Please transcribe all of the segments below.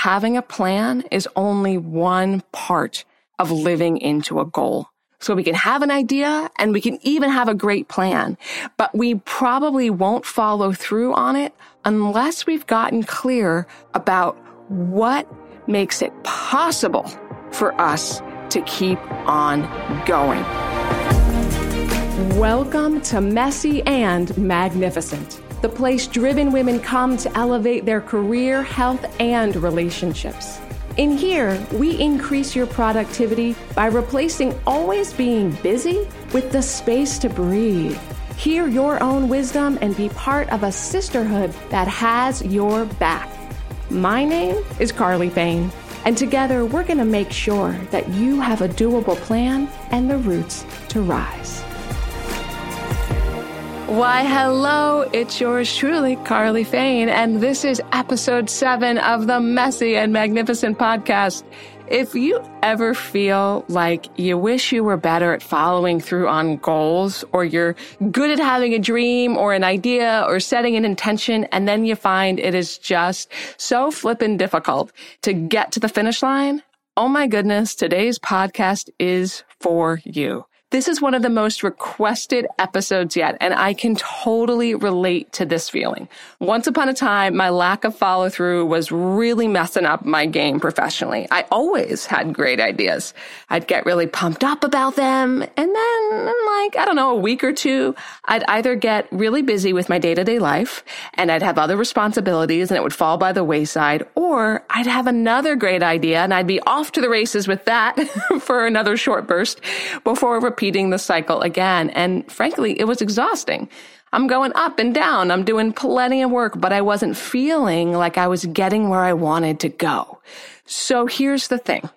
having a plan is only one part of living into a goal. So we can have an idea and we can even have a great plan, but we probably won't follow through on it unless we've gotten clear about what makes it possible for us to keep on going. Welcome to Messy and Magnificent, the place driven women come to elevate their career, health, and relationships. In here, we increase your productivity by replacing always being busy with the space to breathe. Hear your own wisdom and be part of a sisterhood that has your back. My name is Carly Fain, and together we're going to make sure that you have a doable plan and the roots to rise. Why, hello, it's yours truly, Carly Fain, and this is episode seven of the Messy and Magnificent podcast. If you ever feel like you wish you were better at following through on goals, or you're good at having a dream or an idea or setting an intention, and then you find it is just so flippin' difficult to get to the finish line, oh my goodness, today's podcast is for you. This is one of the most requested episodes yet, and I can totally relate to this feeling. Once upon a time, my lack of follow through was really messing up my game professionally. I always had great ideas. I'd get really pumped up about them, and then like, I don't know, a week or two, I'd either get really busy with my day to day life, and I'd have other responsibilities, and it would fall by the wayside, or I'd have another great idea, and I'd be off to the races with that for another short burst before repeating the cycle again. And frankly, it was exhausting. I'm going up and down. I'm doing plenty of work, but I wasn't feeling like I was getting where I wanted to go. So here's the thing.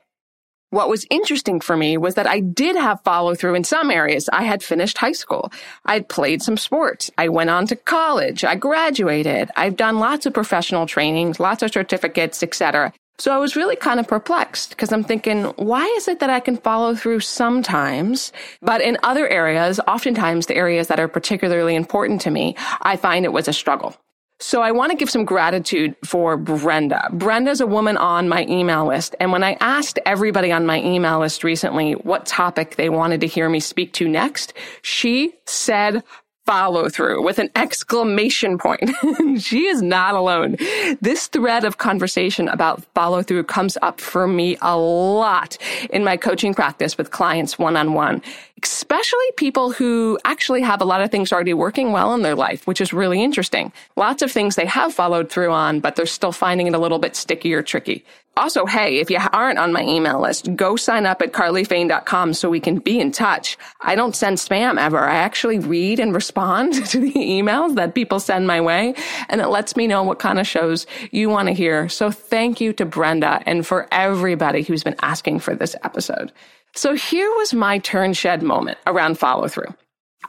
What was interesting for me was that I did have follow through in some areas. I had finished high school. I'd played some sports. I went on to college. I graduated. I've done lots of professional trainings, lots of certificates, etc. So I was really kind of perplexed because I'm thinking, why is it that I can follow through sometimes, but in other areas, oftentimes the areas that are particularly important to me, I find it was a struggle. So I want to give some gratitude for Brenda. Brenda is a woman on my email list. And when I asked everybody on my email list recently what topic they wanted to hear me speak to next, she said follow through with an exclamation point. she is not alone. This thread of conversation about follow through comes up for me a lot in my coaching practice with clients one on one, especially people who actually have a lot of things already working well in their life, which is really interesting. Lots of things they have followed through on, but they're still finding it a little bit sticky or tricky. Also, hey, if you aren't on my email list, go sign up at carlyfain.com so we can be in touch. I don't send spam ever. I actually read and respond to the emails that people send my way, and it lets me know what kind of shows you want to hear. So thank you to Brenda and for everybody who's been asking for this episode. So here was my turn shed moment around follow through.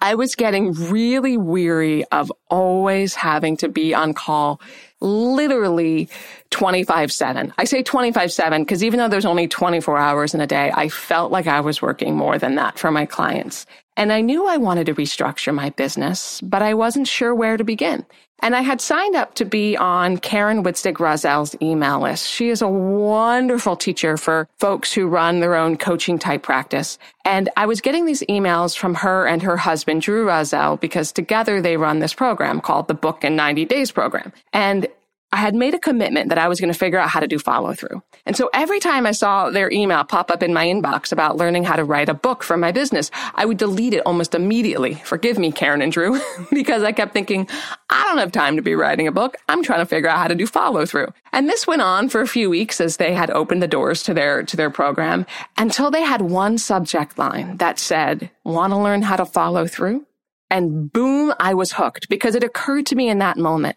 I was getting really weary of always having to be on call literally 25 7. I say 25 7 because even though there's only 24 hours in a day, I felt like I was working more than that for my clients. And I knew I wanted to restructure my business, but I wasn't sure where to begin. And I had signed up to be on Karen Witzig Rozel's email list. She is a wonderful teacher for folks who run their own coaching type practice. And I was getting these emails from her and her husband, Drew Rozel, because together they run this program called the Book in 90 Days program. And I had made a commitment that I was going to figure out how to do follow through. And so every time I saw their email pop up in my inbox about learning how to write a book for my business, I would delete it almost immediately. Forgive me, Karen and Drew, because I kept thinking, I don't have time to be writing a book. I'm trying to figure out how to do follow through. And this went on for a few weeks as they had opened the doors to their, to their program until they had one subject line that said, want to learn how to follow through? And boom, I was hooked because it occurred to me in that moment.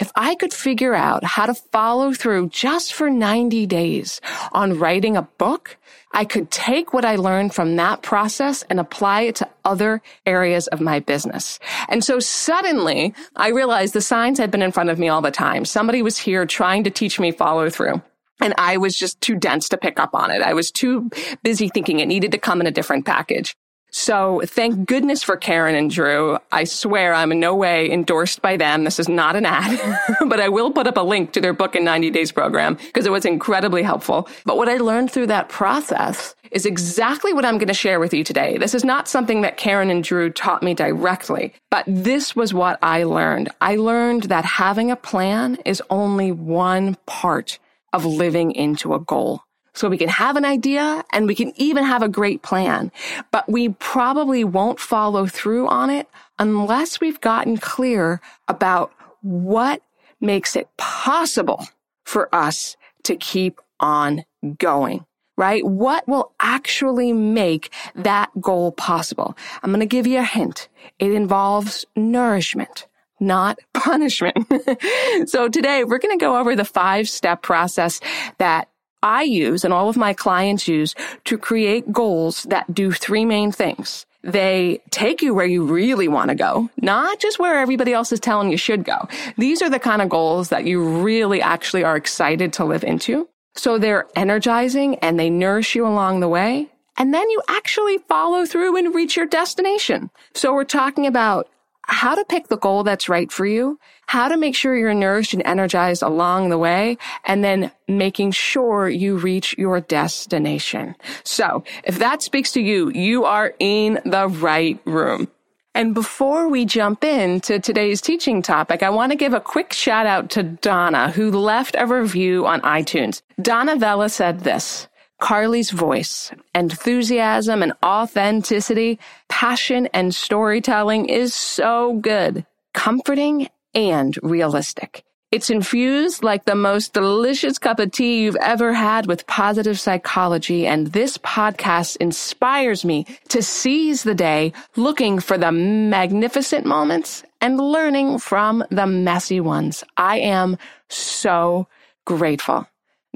If I could figure out how to follow through just for 90 days on writing a book, I could take what I learned from that process and apply it to other areas of my business. And so suddenly I realized the signs had been in front of me all the time. Somebody was here trying to teach me follow through. And I was just too dense to pick up on it. I was too busy thinking it needed to come in a different package. So thank goodness for Karen and Drew. I swear I'm in no way endorsed by them. This is not an ad, but I will put up a link to their book in 90 days program because it was incredibly helpful. But what I learned through that process is exactly what I'm going to share with you today. This is not something that Karen and Drew taught me directly, but this was what I learned. I learned that having a plan is only one part of living into a goal. So we can have an idea and we can even have a great plan, but we probably won't follow through on it unless we've gotten clear about what makes it possible for us to keep on going, right? What will actually make that goal possible? I'm going to give you a hint. It involves nourishment not punishment. so today we're going to go over the five step process that I use and all of my clients use to create goals that do three main things. They take you where you really want to go, not just where everybody else is telling you should go. These are the kind of goals that you really actually are excited to live into. So they're energizing and they nourish you along the way. And then you actually follow through and reach your destination. So we're talking about how to pick the goal that's right for you, how to make sure you're nourished and energized along the way, and then making sure you reach your destination. So if that speaks to you, you are in the right room. And before we jump into today's teaching topic, I want to give a quick shout out to Donna, who left a review on iTunes. Donna Vella said this. Carly's voice, enthusiasm and authenticity, passion and storytelling is so good, comforting and realistic. It's infused like the most delicious cup of tea you've ever had with positive psychology. And this podcast inspires me to seize the day looking for the magnificent moments and learning from the messy ones. I am so grateful.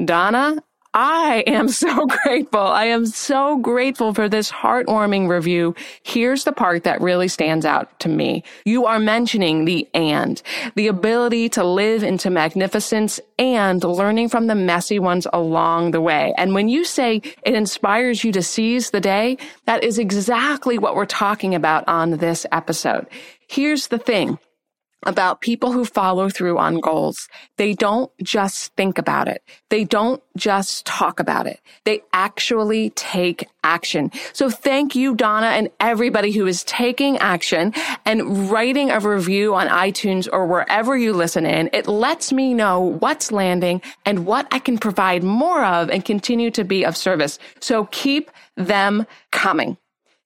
Donna, I am so grateful. I am so grateful for this heartwarming review. Here's the part that really stands out to me. You are mentioning the and, the ability to live into magnificence and learning from the messy ones along the way. And when you say it inspires you to seize the day, that is exactly what we're talking about on this episode. Here's the thing about people who follow through on goals. They don't just think about it. They don't just talk about it. They actually take action. So thank you, Donna, and everybody who is taking action and writing a review on iTunes or wherever you listen in. It lets me know what's landing and what I can provide more of and continue to be of service. So keep them coming.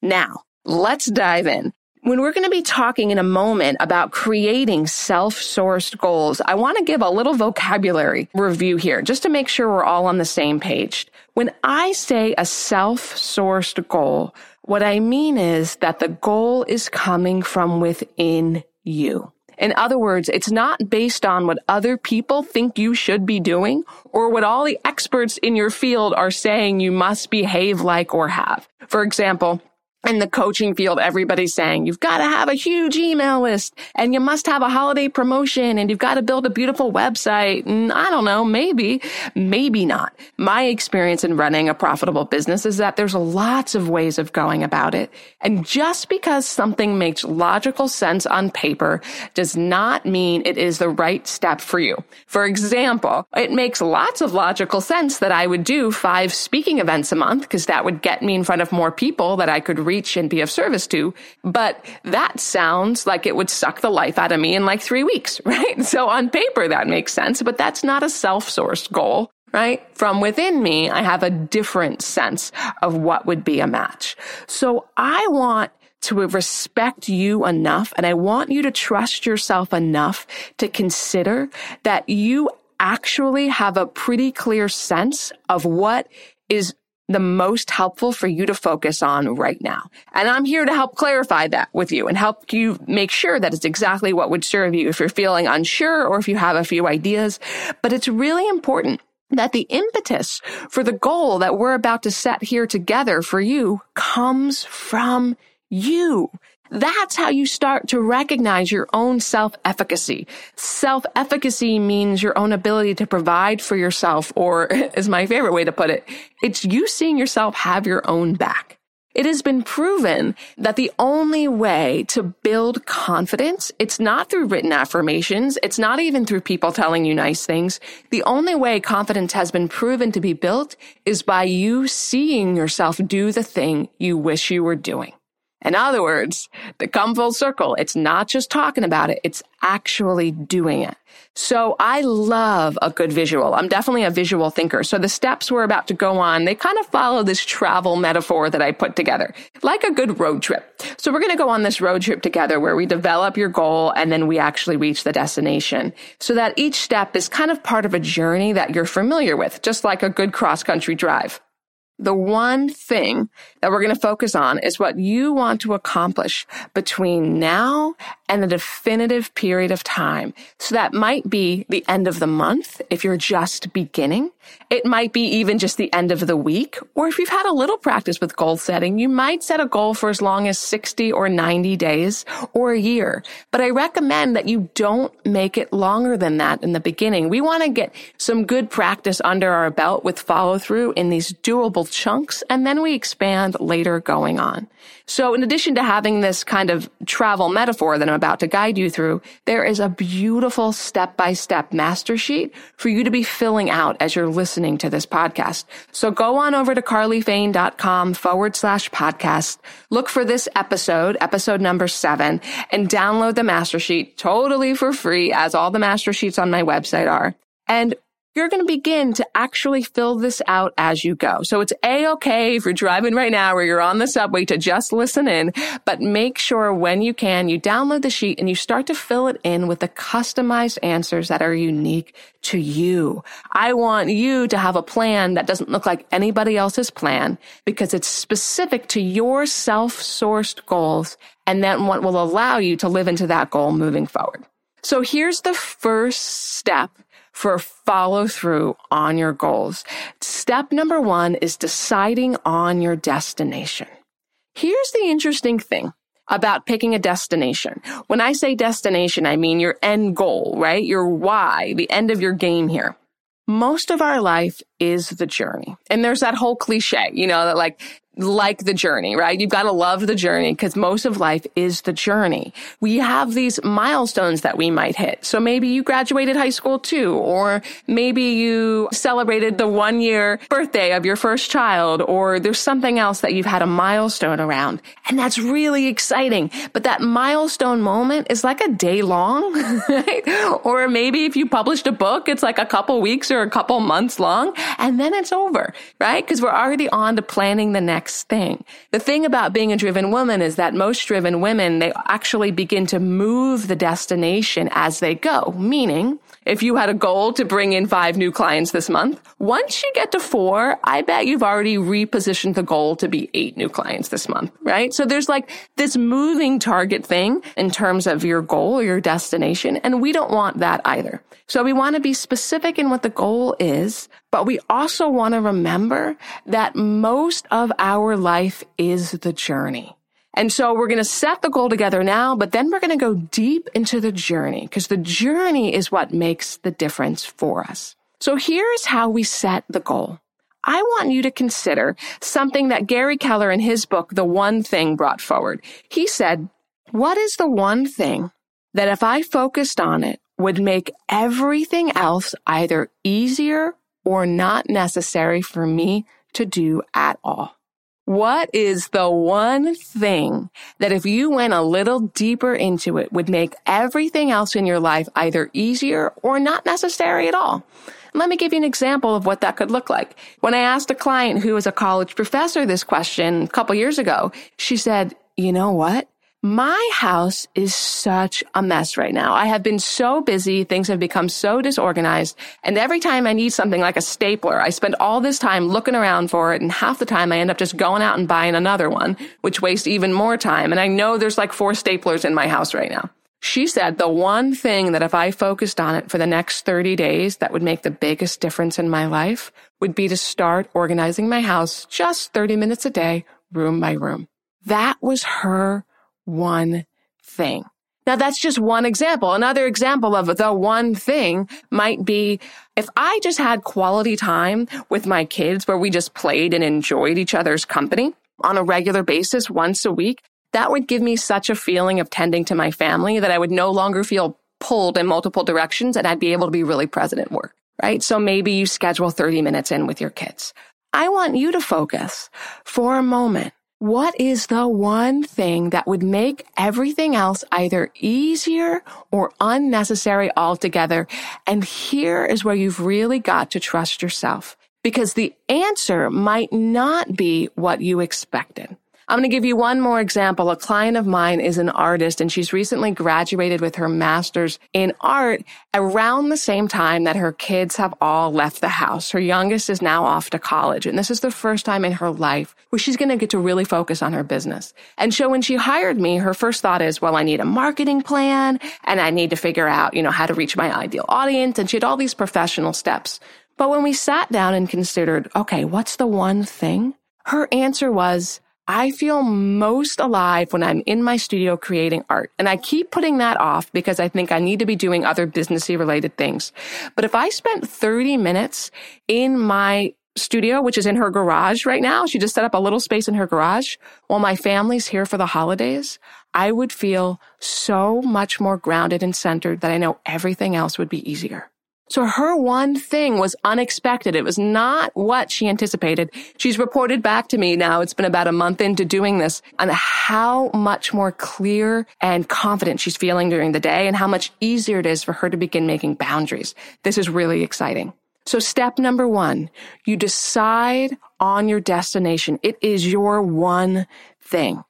Now, let's dive in. When we're going to be talking in a moment about creating self-sourced goals, I want to give a little vocabulary review here just to make sure we're all on the same page. When I say a self-sourced goal, what I mean is that the goal is coming from within you. In other words, it's not based on what other people think you should be doing or what all the experts in your field are saying you must behave like or have. For example, in the coaching field, everybody's saying you've got to have a huge email list and you must have a holiday promotion and you've got to build a beautiful website. And I don't know, maybe, maybe not. My experience in running a profitable business is that there's lots of ways of going about it. And just because something makes logical sense on paper does not mean it is the right step for you. For example, it makes lots of logical sense that I would do five speaking events a month because that would get me in front of more people that I could reach reach and be of service to. But that sounds like it would suck the life out of me in like three weeks, right? So on paper, that makes sense, but that's not a self-sourced goal right? From within me, I have a different sense of what would be a match. So I want to respect you enough and I want you to trust yourself enough to consider that you actually have a pretty clear sense of what is the most helpful for you to focus on right now. And I'm here to help clarify that with you and help you make sure that it's exactly what would serve you if you're feeling unsure or if you have a few ideas. But it's really important that the impetus for the goal that we're about to set here together for you comes from you. That's how you start to recognize your own self-efficacy. Self-efficacy means your own ability to provide for yourself, or is my favorite way to put it, it's you seeing yourself have your own back. It has been proven that the only way to build confidence, it's not through written affirmations. It's not even through people telling you nice things. The only way confidence has been proven to be built is by you seeing yourself do the thing you wish you were doing. In other words, to come full circle, it's not just talking about it, it's actually doing it. So I love a good visual. I'm definitely a visual thinker. So the steps we're about to go on, they kind of follow this travel metaphor that I put together, like a good road trip. So we're going to go on this road trip together where we develop your goal and then we actually reach the destination so that each step is kind of part of a journey that you're familiar with, just like a good cross country drive. The one thing that we're going to focus on is what you want to accomplish between now and a definitive period of time. So that might be the end of the month if you're just beginning. It might be even just the end of the week. Or if you've had a little practice with goal setting, you might set a goal for as long as 60 or 90 days or a year. But I recommend that you don't make it longer than that in the beginning. We want to get some good practice under our belt with follow through in these doable chunks, and then we expand later going on. So in addition to having this kind of travel metaphor that I'm about to guide you through, there is a beautiful step by step master sheet for you to be filling out as you're listening to this podcast. So go on over to carlyfain.com forward slash podcast. Look for this episode, episode number seven, and download the master sheet totally for free as all the master sheets on my website are. And you're going to begin to actually fill this out as you go. So it's a-okay if you're driving right now or you're on the subway to just listen in, but make sure when you can, you download the sheet and you start to fill it in with the customized answers that are unique to you. I want you to have a plan that doesn't look like anybody else's plan because it's specific to your self-sourced goals and then what will allow you to live into that goal moving forward. So here's the first step for follow through on your goals. Step number one is deciding on your destination. Here's the interesting thing about picking a destination. When I say destination, I mean your end goal, right? Your why, the end of your game here. Most of our life is the journey. And there's that whole cliche, you know, that like like the journey, right? You've got to love the journey because most of life is the journey. We have these milestones that we might hit. So maybe you graduated high school too, or maybe you celebrated the one year birthday of your first child, or there's something else that you've had a milestone around. And that's really exciting. But that milestone moment is like a day long, right? Or maybe if you published a book, it's like a couple weeks or a couple months long, and then it's over, right? Because we're already on to planning the next next thing. The thing about being a driven woman is that most driven women, they actually begin to move the destination as they go, meaning if you had a goal to bring in five new clients this month, once you get to four, I bet you've already repositioned the goal to be eight new clients this month, right? So there's like this moving target thing in terms of your goal or your destination. And we don't want that either. So we want to be specific in what the goal is, but we also want to remember that most of our life is the journey. And so we're going to set the goal together now, but then we're going to go deep into the journey because the journey is what makes the difference for us. So here's how we set the goal. I want you to consider something that Gary Keller in his book, The One Thing brought forward. He said, what is the one thing that if I focused on it would make everything else either easier or not necessary for me to do at all? What is the one thing that if you went a little deeper into it would make everything else in your life either easier or not necessary at all? Let me give you an example of what that could look like. When I asked a client who was a college professor this question a couple years ago, she said, you know what? My house is such a mess right now. I have been so busy. Things have become so disorganized. And every time I need something like a stapler, I spend all this time looking around for it. And half the time I end up just going out and buying another one, which wastes even more time. And I know there's like four staplers in my house right now. She said the one thing that if I focused on it for the next 30 days that would make the biggest difference in my life would be to start organizing my house just 30 minutes a day, room by room. That was her one thing. Now that's just one example. Another example of the one thing might be if I just had quality time with my kids where we just played and enjoyed each other's company. on a regular basis once a week, that would give me such a feeling of tending to my family that I would no longer feel pulled in multiple directions and I'd be able to be really present at work, right? So maybe you schedule 30 minutes in with your kids. I want you to focus for a moment. What is the one thing that would make everything else either easier or unnecessary altogether? And here is where you've really got to trust yourself because the answer might not be what you expected. I'm going to give you one more example. A client of mine is an artist and she's recently graduated with her master's in art around the same time that her kids have all left the house. Her youngest is now off to college and this is the first time in her life where she's going to get to really focus on her business. And so when she hired me, her first thought is, well, I need a marketing plan and I need to figure out, you know, how to reach my ideal audience. And she had all these professional steps. But when we sat down and considered, okay, what's the one thing? Her answer was, I feel most alive when I'm in my studio creating art. And I keep putting that off because I think I need to be doing other businessy related things. But if I spent 30 minutes in my studio, which is in her garage right now, she just set up a little space in her garage while my family's here for the holidays, I would feel so much more grounded and centered that I know everything else would be easier. So her one thing was unexpected. It was not what she anticipated. She's reported back to me now. It's been about a month into doing this on how much more clear and confident she's feeling during the day and how much easier it is for her to begin making boundaries. This is really exciting. So step number one, you decide on your destination. It is your one thing.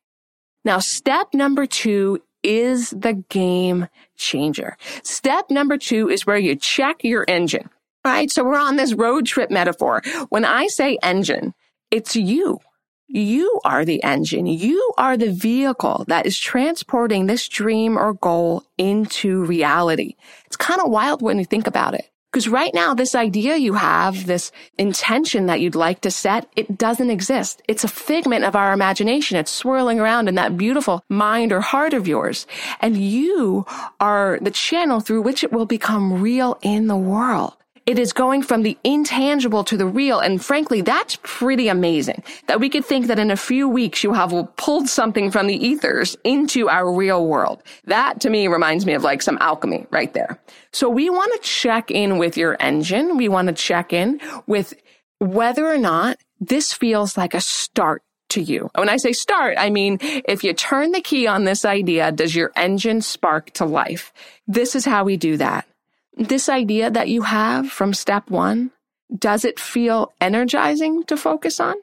Now, step number two is the game changer. Step number two is where you check your engine. Right. So we're on this road trip metaphor. When I say engine, it's you. You are the engine. You are the vehicle that is transporting this dream or goal into reality. It's kind of wild when you think about it. Because right now, this idea you have, this intention that you'd like to set, it doesn't exist. It's a figment of our imagination. It's swirling around in that beautiful mind or heart of yours. And you are the channel through which it will become real in the world. It is going from the intangible to the real. And frankly, that's pretty amazing that we could think that in a few weeks you have pulled something from the ethers into our real world. That to me reminds me of like some alchemy right there. So we want to check in with your engine. We want to check in with whether or not this feels like a start to you. When I say start, I mean, if you turn the key on this idea, does your engine spark to life? This is how we do that. This idea that you have from step one, does it feel energizing to focus on?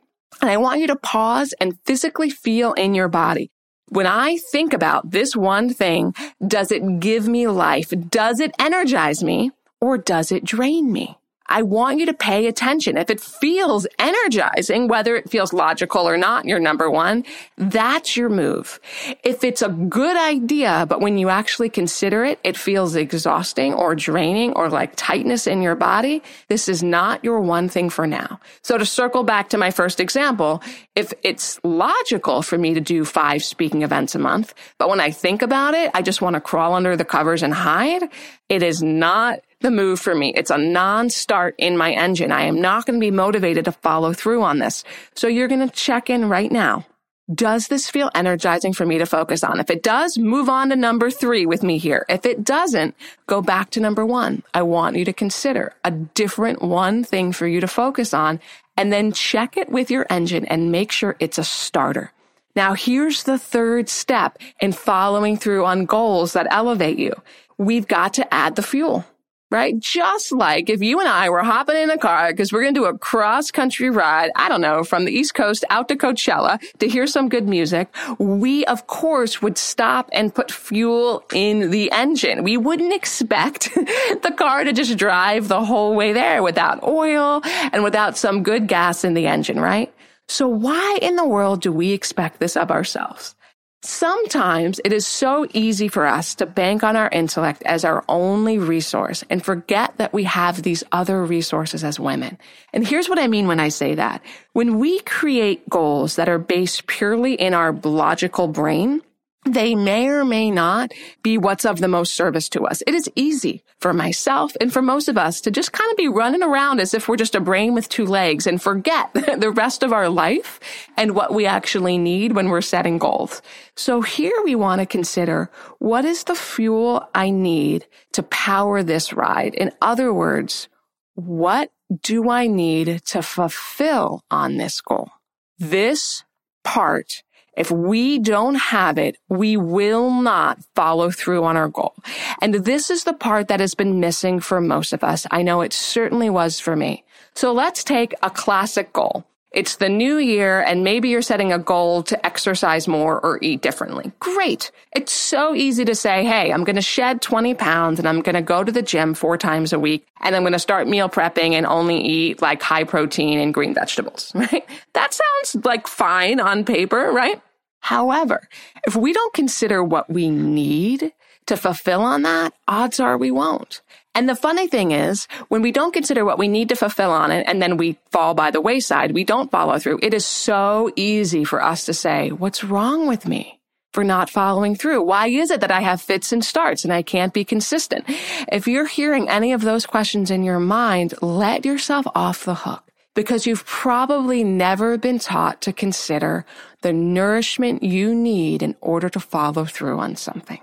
And I want you to pause and physically feel in your body. When I think about this one thing, does it give me life? Does it energize me or does it drain me? I want you to pay attention. If it feels energizing, whether it feels logical or not, your number one, that's your move. If it's a good idea, but when you actually consider it, it feels exhausting or draining or like tightness in your body, this is not your one thing for now. So to circle back to my first example, if it's logical for me to do five speaking events a month, but when I think about it, I just want to crawl under the covers and hide, it is not the move for me. It's a non-start in my engine. I am not going to be motivated to follow through on this. So you're going to check in right now. Does this feel energizing for me to focus on? If it does, move on to number three with me here. If it doesn't, go back to number one. I want you to consider a different one thing for you to focus on and then check it with your engine and make sure it's a starter. Now here's the third step in following through on goals that elevate you. We've got to add the fuel right? Just like if you and I were hopping in a car because we're going to do a cross country ride, I don't know, from the East Coast out to Coachella to hear some good music, we of course would stop and put fuel in the engine. We wouldn't expect the car to just drive the whole way there without oil and without some good gas in the engine, right? So why in the world do we expect this of ourselves? Sometimes it is so easy for us to bank on our intellect as our only resource and forget that we have these other resources as women. And here's what I mean when I say that. When we create goals that are based purely in our logical brain, they may or may not be what's of the most service to us. It is easy for myself and for most of us to just kind of be running around as if we're just a brain with two legs and forget the rest of our life and what we actually need when we're setting goals. So here we want to consider what is the fuel I need to power this ride? In other words, what do I need to fulfill on this goal? This part if we don't have it, we will not follow through on our goal. And this is the part that has been missing for most of us. I know it certainly was for me. So let's take a classic goal. It's the new year and maybe you're setting a goal to exercise more or eat differently. Great. It's so easy to say, Hey, I'm going to shed 20 pounds and I'm going to go to the gym four times a week and I'm going to start meal prepping and only eat like high protein and green vegetables, right? That sounds like fine on paper, right? However, if we don't consider what we need to fulfill on that, odds are we won't. And the funny thing is, when we don't consider what we need to fulfill on it and then we fall by the wayside, we don't follow through. It is so easy for us to say, what's wrong with me for not following through? Why is it that I have fits and starts and I can't be consistent? If you're hearing any of those questions in your mind, let yourself off the hook because you've probably never been taught to consider the nourishment you need in order to follow through on something.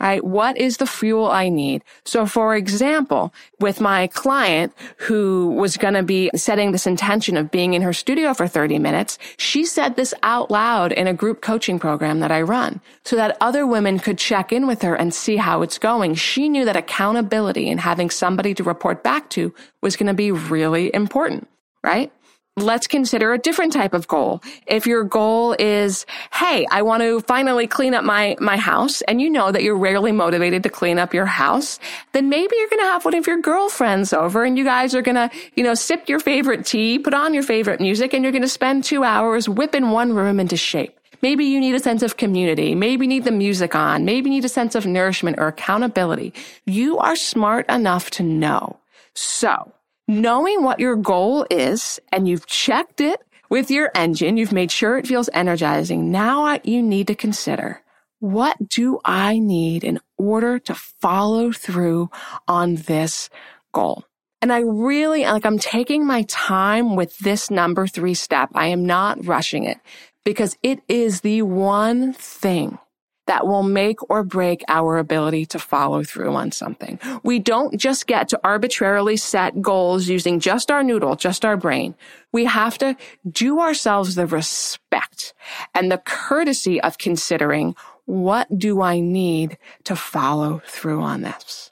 Right? What is the fuel I need? So for example, with my client who was going to be setting this intention of being in her studio for 30 minutes, she said this out loud in a group coaching program that I run so that other women could check in with her and see how it's going. She knew that accountability and having somebody to report back to was going to be really important right? Let's consider a different type of goal. If your goal is, hey, I want to finally clean up my, my house and you know that you're rarely motivated to clean up your house, then maybe you're going to have one of your girlfriends over and you guys are going to, you know, sip your favorite tea, put on your favorite music and you're going to spend two hours whipping one room into shape. Maybe you need a sense of community. Maybe need the music on. Maybe need a sense of nourishment or accountability. You are smart enough to know. So knowing what your goal is and you've checked it with your engine, you've made sure it feels energizing. Now you need to consider what do I need in order to follow through on this goal? And I really like, I'm taking my time with this number three step. I am not rushing it because it is the one thing that will make or break our ability to follow through on something. We don't just get to arbitrarily set goals using just our noodle, just our brain. We have to do ourselves the respect and the courtesy of considering what do I need to follow through on this?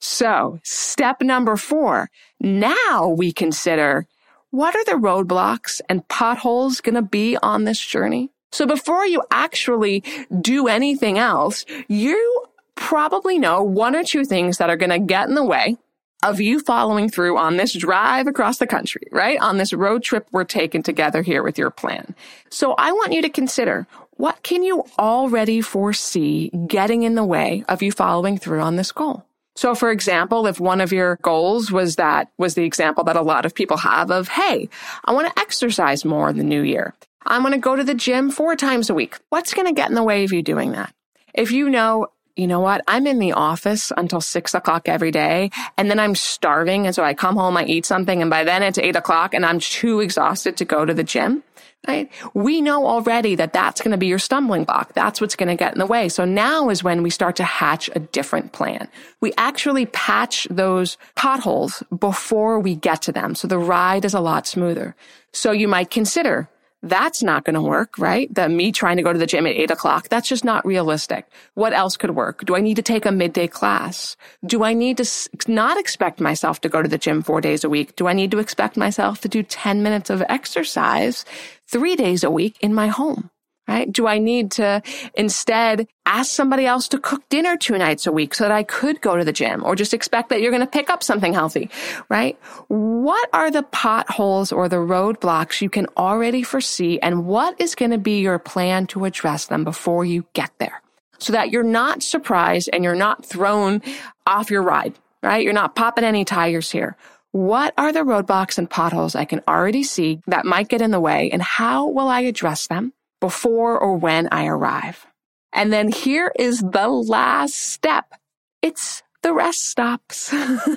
So step number four. Now we consider what are the roadblocks and potholes going to be on this journey? So before you actually do anything else, you probably know one or two things that are going to get in the way of you following through on this drive across the country, right? On this road trip we're taking together here with your plan. So I want you to consider what can you already foresee getting in the way of you following through on this goal? So for example, if one of your goals was that was the example that a lot of people have of, Hey, I want to exercise more in the new year. I'm going to go to the gym four times a week. What's going to get in the way of you doing that? If you know, you know what? I'm in the office until six o'clock every day and then I'm starving. And so I come home, I eat something and by then it's eight o'clock and I'm too exhausted to go to the gym. Right? We know already that that's going to be your stumbling block. That's what's going to get in the way. So now is when we start to hatch a different plan. We actually patch those potholes before we get to them. So the ride is a lot smoother. So you might consider that's not going to work, right? The me trying to go to the gym at eight o'clock, that's just not realistic. What else could work? Do I need to take a midday class? Do I need to not expect myself to go to the gym four days a week? Do I need to expect myself to do 10 minutes of exercise three days a week in my home? Right? Do I need to instead ask somebody else to cook dinner two nights a week so that I could go to the gym or just expect that you're going to pick up something healthy, right? What are the potholes or the roadblocks you can already foresee and what is going to be your plan to address them before you get there? So that you're not surprised and you're not thrown off your ride, right? You're not popping any tires here. What are the roadblocks and potholes I can already see that might get in the way and how will I address them? Before or when I arrive. And then here is the last step. It's the rest stops.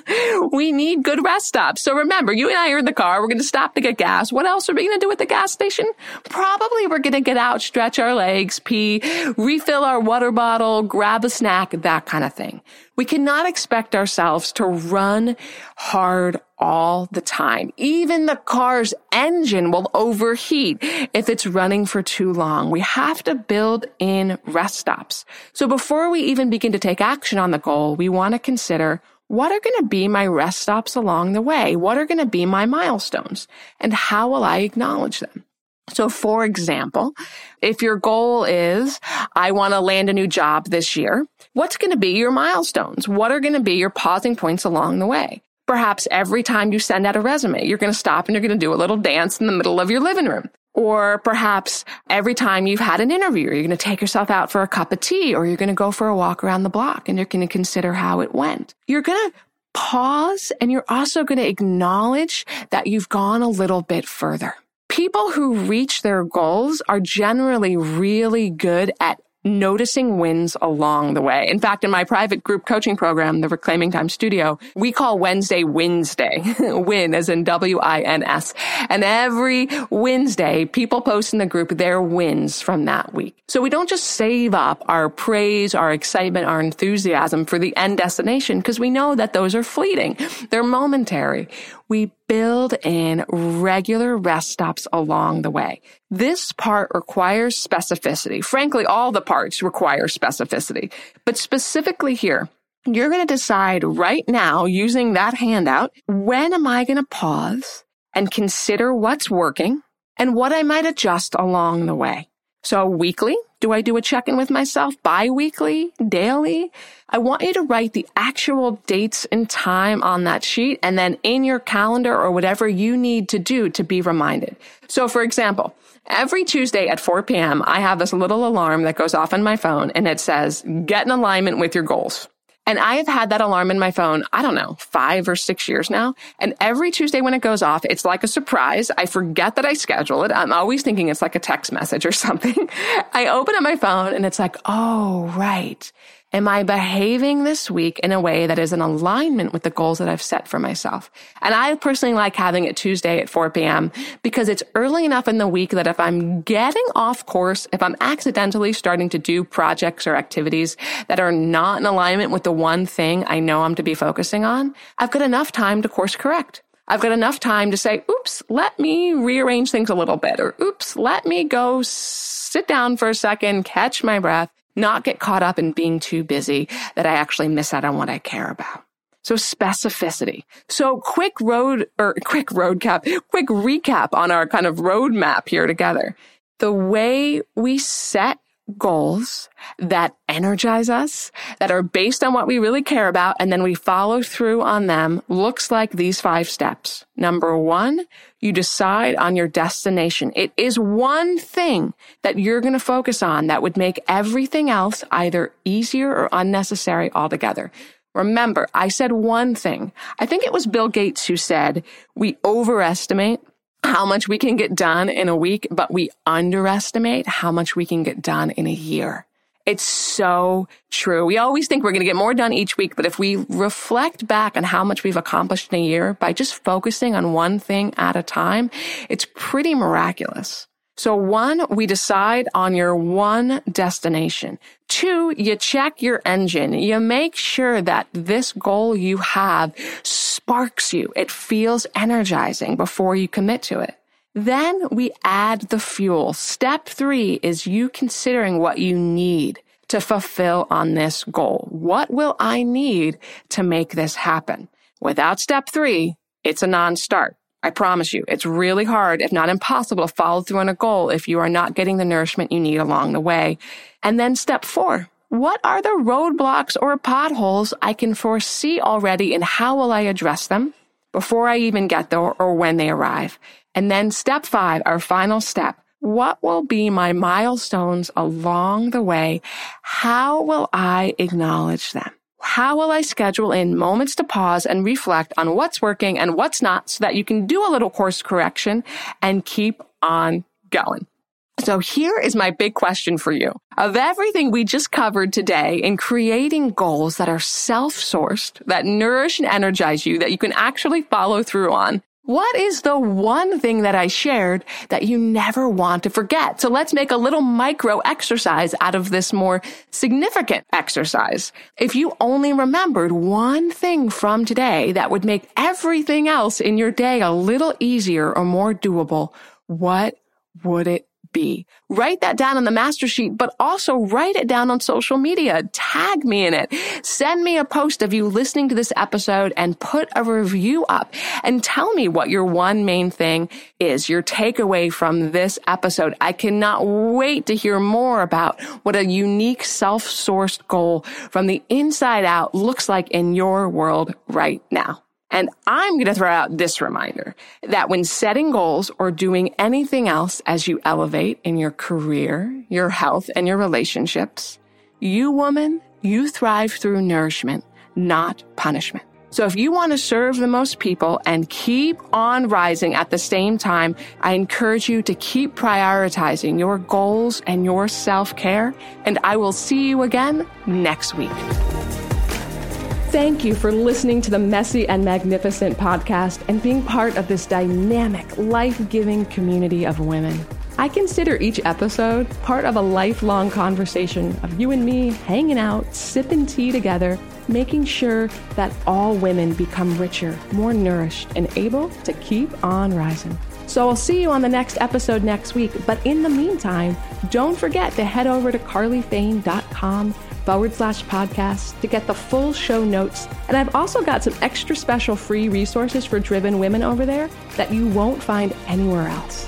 we need good rest stops. So remember, you and I are in the car. We're going to stop to get gas. What else are we going to do at the gas station? Probably we're going to get out, stretch our legs, pee, refill our water bottle, grab a snack, that kind of thing. We cannot expect ourselves to run hard all the time. Even the car's engine will overheat if it's running for too long. We have to build in rest stops. So before we even begin to take action on the goal, we want to consider what are going to be my rest stops along the way? What are going to be my milestones? And how will I acknowledge them? So for example, if your goal is, I want to land a new job this year, what's going to be your milestones? What are going to be your pausing points along the way? Perhaps every time you send out a resume, you're going to stop and you're going to do a little dance in the middle of your living room. Or perhaps every time you've had an interview, you're going to take yourself out for a cup of tea or you're going to go for a walk around the block and you're going to consider how it went. You're going to pause and you're also going to acknowledge that you've gone a little bit further people who reach their goals are generally really good at noticing wins along the way. In fact, in my private group coaching program, the Reclaiming Time Studio, we call Wednesday Wednesday. Win as in W-I-N-S. And every Wednesday, people post in the group their wins from that week. So we don't just save up our praise, our excitement, our enthusiasm for the end destination because we know that those are fleeting. They're momentary we build in regular rest stops along the way. This part requires specificity. Frankly, all the parts require specificity, but specifically here, you're going to decide right now using that handout, when am I going to pause and consider what's working and what I might adjust along the way? So weekly, do I do a check in with myself bi-weekly, daily? I want you to write the actual dates and time on that sheet and then in your calendar or whatever you need to do to be reminded. So for example, every Tuesday at 4 p.m., I have this little alarm that goes off on my phone and it says, get in alignment with your goals. And I have had that alarm in my phone, I don't know, five or six years now. And every Tuesday when it goes off, it's like a surprise. I forget that I schedule it. I'm always thinking it's like a text message or something. I open up my phone and it's like, oh, right. Am I behaving this week in a way that is in alignment with the goals that I've set for myself? And I personally like having it Tuesday at 4 p.m. because it's early enough in the week that if I'm getting off course, if I'm accidentally starting to do projects or activities that are not in alignment with the one thing I know I'm to be focusing on, I've got enough time to course correct. I've got enough time to say, oops, let me rearrange things a little bit, or oops, let me go sit down for a second, catch my breath, not get caught up in being too busy that I actually miss out on what I care about. So specificity. So quick road or quick road cap, quick recap on our kind of roadmap here together. The way we set goals that energize us, that are based on what we really care about, and then we follow through on them looks like these five steps. Number one, you decide on your destination. It is one thing that you're going to focus on that would make everything else either easier or unnecessary altogether. Remember, I said one thing. I think it was Bill Gates who said we overestimate how much we can get done in a week, but we underestimate how much we can get done in a year. It's so true. We always think we're going to get more done each week, but if we reflect back on how much we've accomplished in a year by just focusing on one thing at a time, it's pretty miraculous. So one, we decide on your one destination. Two, you check your engine. You make sure that this goal you have sparks you. It feels energizing before you commit to it. Then we add the fuel. Step three is you considering what you need to fulfill on this goal. What will I need to make this happen? Without step three, it's a non-start. I promise you, it's really hard, if not impossible, to follow through on a goal if you are not getting the nourishment you need along the way. And then step four. What are the roadblocks or potholes I can foresee already and how will I address them before I even get there or when they arrive? And then step five, our final step. What will be my milestones along the way? How will I acknowledge them? How will I schedule in moments to pause and reflect on what's working and what's not so that you can do a little course correction and keep on going? So here is my big question for you. Of everything we just covered today in creating goals that are self-sourced, that nourish and energize you, that you can actually follow through on, what is the one thing that I shared that you never want to forget? So let's make a little micro exercise out of this more significant exercise. If you only remembered one thing from today that would make everything else in your day a little easier or more doable, what would it be. Write that down on the master sheet, but also write it down on social media. Tag me in it. Send me a post of you listening to this episode and put a review up and tell me what your one main thing is, your takeaway from this episode. I cannot wait to hear more about what a unique self-sourced goal from the inside out looks like in your world right now. And I'm going to throw out this reminder that when setting goals or doing anything else as you elevate in your career, your health, and your relationships, you woman, you thrive through nourishment, not punishment. So if you want to serve the most people and keep on rising at the same time, I encourage you to keep prioritizing your goals and your self care. And I will see you again next week. Thank you for listening to the Messy and Magnificent podcast and being part of this dynamic, life giving community of women. I consider each episode part of a lifelong conversation of you and me hanging out, sipping tea together, making sure that all women become richer, more nourished, and able to keep on rising. So I'll see you on the next episode next week. But in the meantime, don't forget to head over to carlyfain.com forward slash podcast to get the full show notes. And I've also got some extra special free resources for driven women over there that you won't find anywhere else.